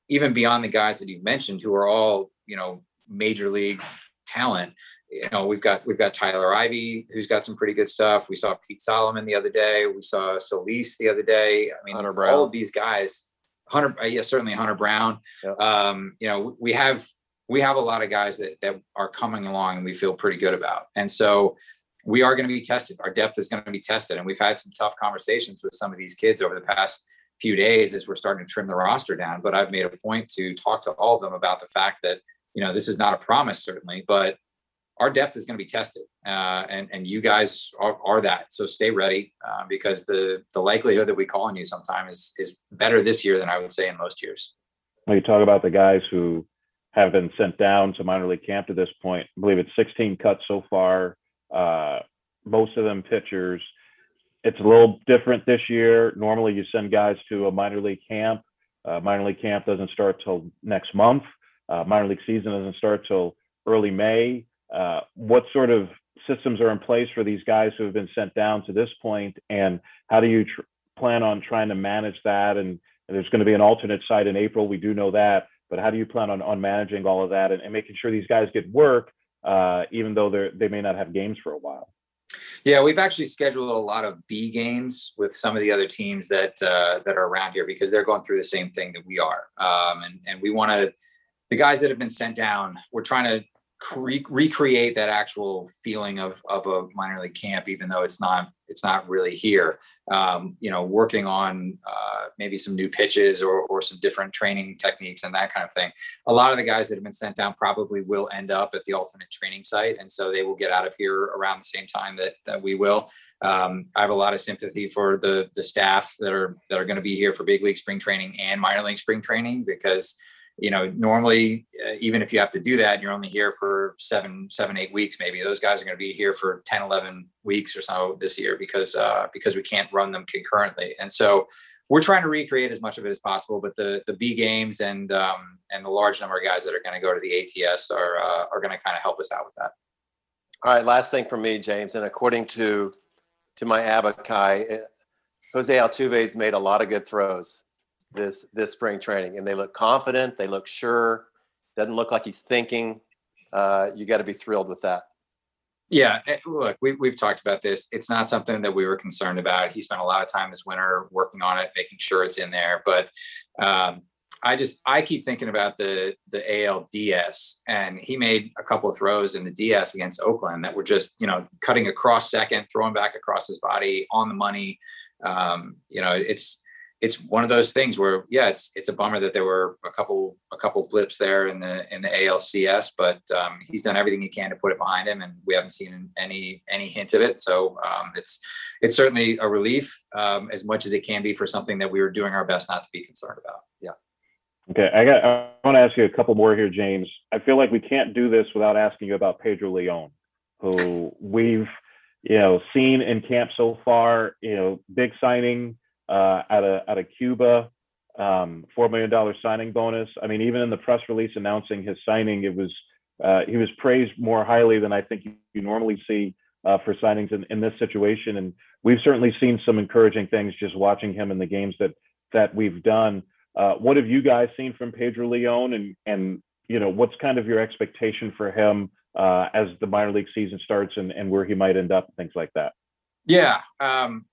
even beyond the guys that you've mentioned, who are all you know major league talent you know, we've got we've got Tyler Ivey, who's got some pretty good stuff. We saw Pete Solomon the other day. We saw Solis the other day. I mean, all of these guys, Hunter, uh, yeah, certainly Hunter Brown. Yep. Um, you know, we have we have a lot of guys that that are coming along and we feel pretty good about. And so we are going to be tested. Our depth is going to be tested, and we've had some tough conversations with some of these kids over the past few days as we're starting to trim the roster down. But I've made a point to talk to all of them about the fact that you know this is not a promise certainly, but our depth is going to be tested, uh, and and you guys are, are that. So stay ready uh, because the the likelihood that we call on you sometime is is better this year than I would say in most years. When you talk about the guys who have been sent down to minor league camp to this point, I believe it's 16 cuts so far. Uh, most of them pitchers. It's a little different this year. Normally, you send guys to a minor league camp. Uh, minor league camp doesn't start till next month. Uh, minor league season doesn't start till early May. Uh, what sort of systems are in place for these guys who have been sent down to this point, and how do you tr- plan on trying to manage that? And, and there's going to be an alternate site in April. We do know that, but how do you plan on, on managing all of that and, and making sure these guys get work, uh, even though they they may not have games for a while? Yeah, we've actually scheduled a lot of B games with some of the other teams that uh, that are around here because they're going through the same thing that we are, um, and and we want to. The guys that have been sent down, we're trying to cre- recreate that actual feeling of of a minor league camp, even though it's not it's not really here. Um, you know, working on uh, maybe some new pitches or or some different training techniques and that kind of thing. A lot of the guys that have been sent down probably will end up at the alternate training site, and so they will get out of here around the same time that that we will. Um, I have a lot of sympathy for the the staff that are that are going to be here for big league spring training and minor league spring training because you know normally uh, even if you have to do that you're only here for seven seven eight weeks maybe those guys are going to be here for 10 11 weeks or so this year because uh, because we can't run them concurrently. And so we're trying to recreate as much of it as possible but the the b games and um, and the large number of guys that are going to go to the ats are uh, are going to kind of help us out with that. All right last thing for me james and according to to my abakai eh, jose altuve's made a lot of good throws this this spring training, and they look confident. They look sure. Doesn't look like he's thinking. Uh, you got to be thrilled with that. Yeah, eh, look, we, we've talked about this. It's not something that we were concerned about. He spent a lot of time this winter working on it, making sure it's in there. But um, I just I keep thinking about the the ALDS, and he made a couple of throws in the DS against Oakland that were just you know cutting across second, throwing back across his body on the money. Um, you know, it's it's one of those things where yeah it's it's a bummer that there were a couple a couple blips there in the in the ALCS but um, he's done everything he can to put it behind him and we haven't seen any any hint of it. So um, it's it's certainly a relief um, as much as it can be for something that we were doing our best not to be concerned about. Yeah. Okay I got I want to ask you a couple more here James. I feel like we can't do this without asking you about Pedro Leon who we've you know seen in camp so far you know big signing uh, out of out of Cuba, um, four million dollar signing bonus. I mean, even in the press release announcing his signing, it was uh, he was praised more highly than I think you, normally see uh, for signings in, in this situation. And we've certainly seen some encouraging things just watching him in the games that that we've done. Uh, what have you guys seen from Pedro Leon, and and you know what's kind of your expectation for him uh, as the minor league season starts, and and where he might end up, things like that. Yeah, um,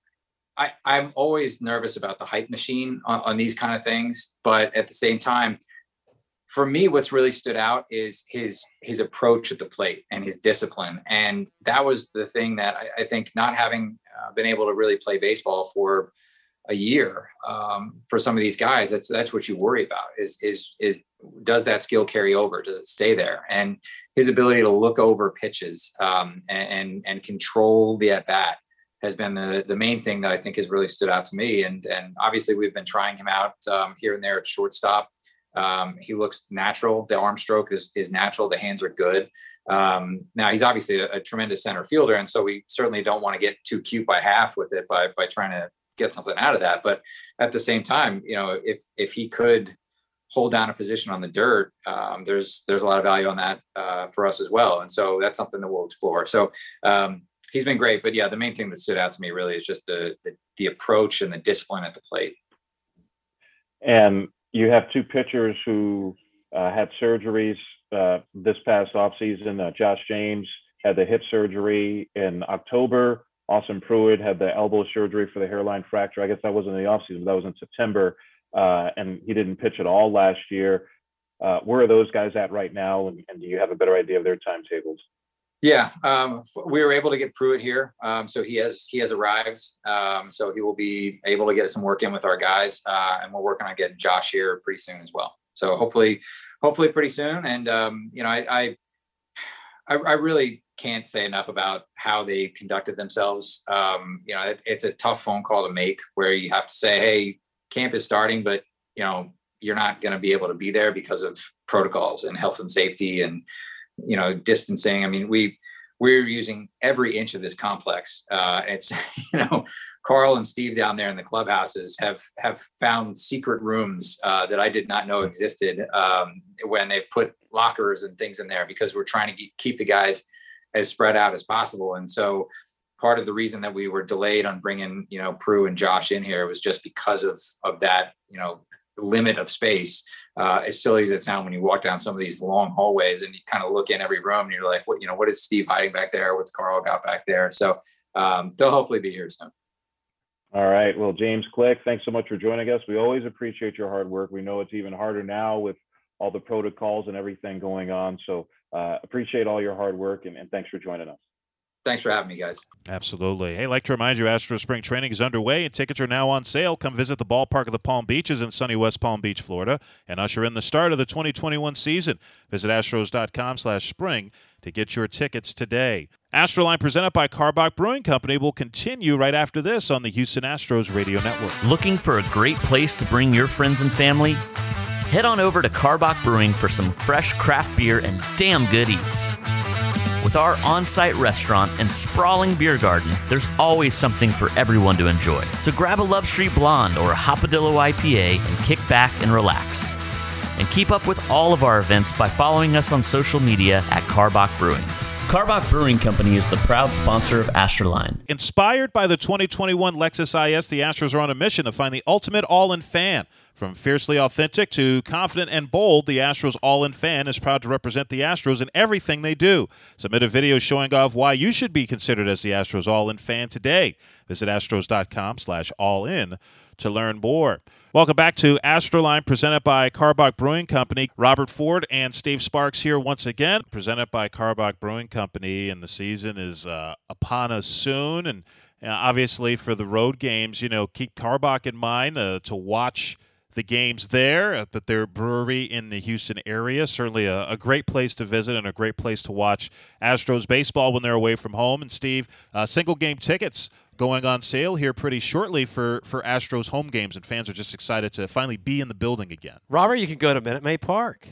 I, I'm always nervous about the hype machine on, on these kind of things, but at the same time, for me, what's really stood out is his his approach at the plate and his discipline, and that was the thing that I, I think not having uh, been able to really play baseball for a year um, for some of these guys that's that's what you worry about is is is does that skill carry over? Does it stay there? And his ability to look over pitches um, and, and, and control the at bat has been the the main thing that I think has really stood out to me and and obviously we've been trying him out um, here and there at shortstop um, he looks natural the arm stroke is is natural the hands are good um, now he's obviously a, a, tremendous center fielder, and so we certainly don't want to get too cute by half with it by by trying to get something out of that. But at the same time, you know, if if he could hold down a position on the dirt, um, there's there's a lot of value on that uh, for us as well. And so that's something that we'll explore. So um, he's been great, but yeah, the main thing that stood out to me really is just the the, the approach and the discipline at the plate. And you have two pitchers who uh, had surgeries uh, this past offseason. Uh, Josh James had the hip surgery in October. Austin Pruitt had the elbow surgery for the hairline fracture. I guess that wasn't in the offseason, but that was in September. Uh, and he didn't pitch at all last year. Uh, where are those guys at right now? And, and, do you have a better idea of their timetables? Yeah, um, we were able to get Pruitt here, um, so he has he has arrived. Um, so he will be able to get some work in with our guys, uh, and we're working on getting Josh here pretty soon as well. So hopefully, hopefully pretty soon. And um, you know, I, I I really can't say enough about how they conducted themselves. Um, you know, it, it's a tough phone call to make where you have to say, "Hey, camp is starting, but you know, you're not going to be able to be there because of protocols and health and safety and you know distancing." I mean, we we're using every inch of this complex. Uh, it's you know, Carl and Steve down there in the clubhouses have have found secret rooms uh, that I did not know existed um, when they've put lockers and things in there because we're trying to keep the guys as spread out as possible. And so part of the reason that we were delayed on bringing, you know, Prue and Josh in here was just because of, of that, you know, limit of space. Uh, as silly as it sounds when you walk down some of these long hallways and you kind of look in every room and you're like, what, you know, what is Steve hiding back there? What's Carl got back there? So um, they'll hopefully be here soon. All right. Well, James Click, thanks so much for joining us. We always appreciate your hard work. We know it's even harder now with all the protocols and everything going on. So uh, appreciate all your hard work and, and thanks for joining us. Thanks for having me, guys. Absolutely. Hey, like to remind you, Astro Spring Training is underway and tickets are now on sale. Come visit the ballpark of the Palm Beaches in sunny West Palm Beach, Florida, and usher in the start of the 2021 season. Visit astros.com slash spring to get your tickets today. Astroline presented by Karbach Brewing Company will continue right after this on the Houston Astros Radio Network. Looking for a great place to bring your friends and family? head on over to Karbach Brewing for some fresh craft beer and damn good eats. With our on site restaurant and sprawling beer garden, there's always something for everyone to enjoy. So grab a Love Street Blonde or a Hopadillo IPA and kick back and relax. And keep up with all of our events by following us on social media at Karbach Brewing. Karbach Brewing Company is the proud sponsor of Astroline. Inspired by the 2021 Lexus IS, the Astros are on a mission to find the ultimate all in fan. From fiercely authentic to confident and bold, the Astros All In fan is proud to represent the Astros in everything they do. Submit a video showing off why you should be considered as the Astros All In fan today. Visit astros.com slash all in to learn more. Welcome back to Astroline, presented by Karbach Brewing Company. Robert Ford and Steve Sparks here once again, presented by Karbach Brewing Company, and the season is uh, upon us soon. And uh, obviously, for the road games, you know, keep Karbach in mind uh, to watch the games there at their brewery in the Houston area. Certainly a, a, great place to visit and a great place to watch Astros baseball when they're away from home. And Steve, uh, single game tickets going on sale here pretty shortly for, for Astros home games, and fans are just excited to finally be in the building again. Robert, you can go to Minute Maid Park.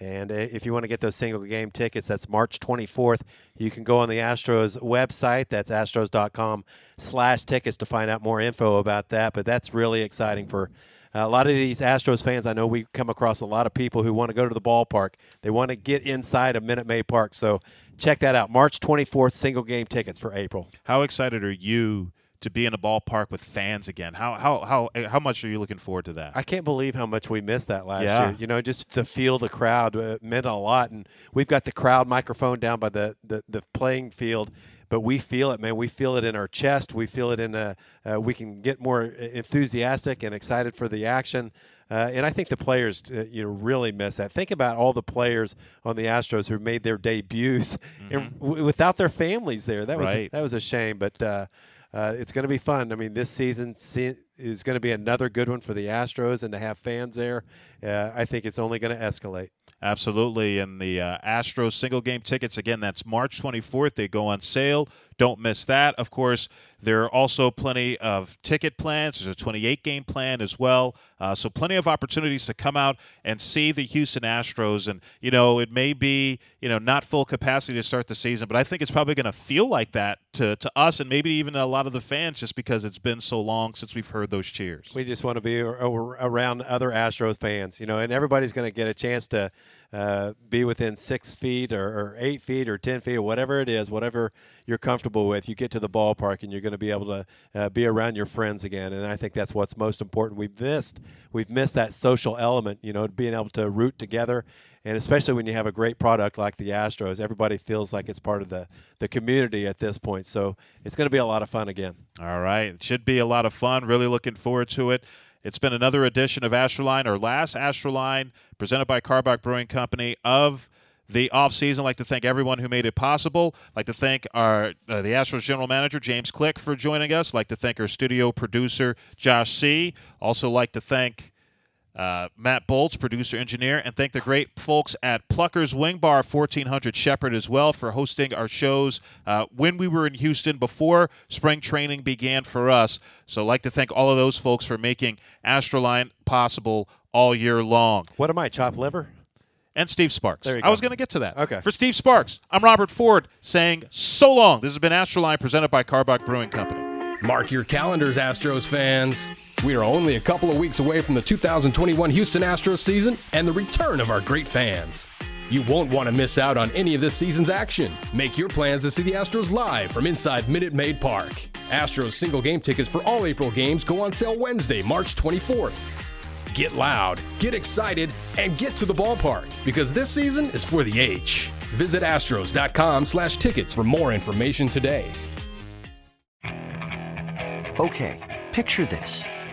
And uh, if you want to get those single game tickets, that's March 24th. You can go on the Astros website. That's astros.com slash tickets to find out more info about that. But that's really exciting for a lot of these Astros fans, I know we come across a lot of people who want to go to the ballpark. They want to get inside of Minute Maid Park. So check that out. March 24th, single game tickets for April. How excited are you to be in a ballpark with fans again? How how how how much are you looking forward to that? I can't believe how much we missed that last yeah. year. You know, just to feel the crowd uh, meant a lot, and we've got the crowd microphone down by the the, the playing field but we feel it, man. We feel it in our chest. We feel it in a. Uh, we can get more enthusiastic and excited for the action. Uh, and I think the players, uh, you know, really miss that. Think about all the players on the Astros who made their debuts mm-hmm. w- without their families there. That was right. that was a shame. But uh, uh, it's going to be fun. I mean, this season is going to be another good one for the Astros, and to have fans there, uh, I think it's only going to escalate. Absolutely. And the uh, Astros single game tickets, again, that's March 24th. They go on sale. Don't miss that. Of course, there are also plenty of ticket plans. There's a 28 game plan as well. Uh, so, plenty of opportunities to come out and see the Houston Astros. And, you know, it may be, you know, not full capacity to start the season, but I think it's probably going to feel like that to, to us and maybe even a lot of the fans just because it's been so long since we've heard those cheers. We just want to be around other Astros fans, you know, and everybody's going to get a chance to uh, be within six feet or, or, eight feet or ten feet or whatever it is, whatever you're comfortable with. You get to the ballpark and you're going to be able to uh, be around your friends again, and I think that's what's most important. We've missed we've missed that social element, you know, being able to root together, and especially when you have a great product like the Astros, everybody feels like it's part of the the community at this point. So it's going to be a lot of fun again. All right, it should be a lot of fun. Really looking forward to it. It's been another edition of Astroline, our last Astroline, presented by Karbach Brewing Company of the offseason. I'd like to thank everyone who made it possible. I'd like to thank our uh, the Astros general manager James Click for joining us. I'd like to thank our studio producer Josh C. Also like to thank uh, Matt Bolts, producer engineer, and thank the great folks at Plucker's Wing Bar, 1400 Shepherd, as well, for hosting our shows uh, when we were in Houston before spring training began for us. So I'd like to thank all of those folks for making Astroline possible all year long. What am I, chopped liver? And Steve Sparks. I was going to get to that. Okay. For Steve Sparks, I'm Robert Ford saying so long. This has been Astroline presented by Karbach Brewing Company. Mark your calendars, Astros fans. We are only a couple of weeks away from the 2021 Houston Astros season and the return of our great fans. You won't want to miss out on any of this season's action. Make your plans to see the Astros live from inside Minute Maid Park. Astros single game tickets for all April games go on sale Wednesday, March 24th. Get loud, get excited, and get to the ballpark because this season is for the H. Visit astros.com slash tickets for more information today. Okay, picture this.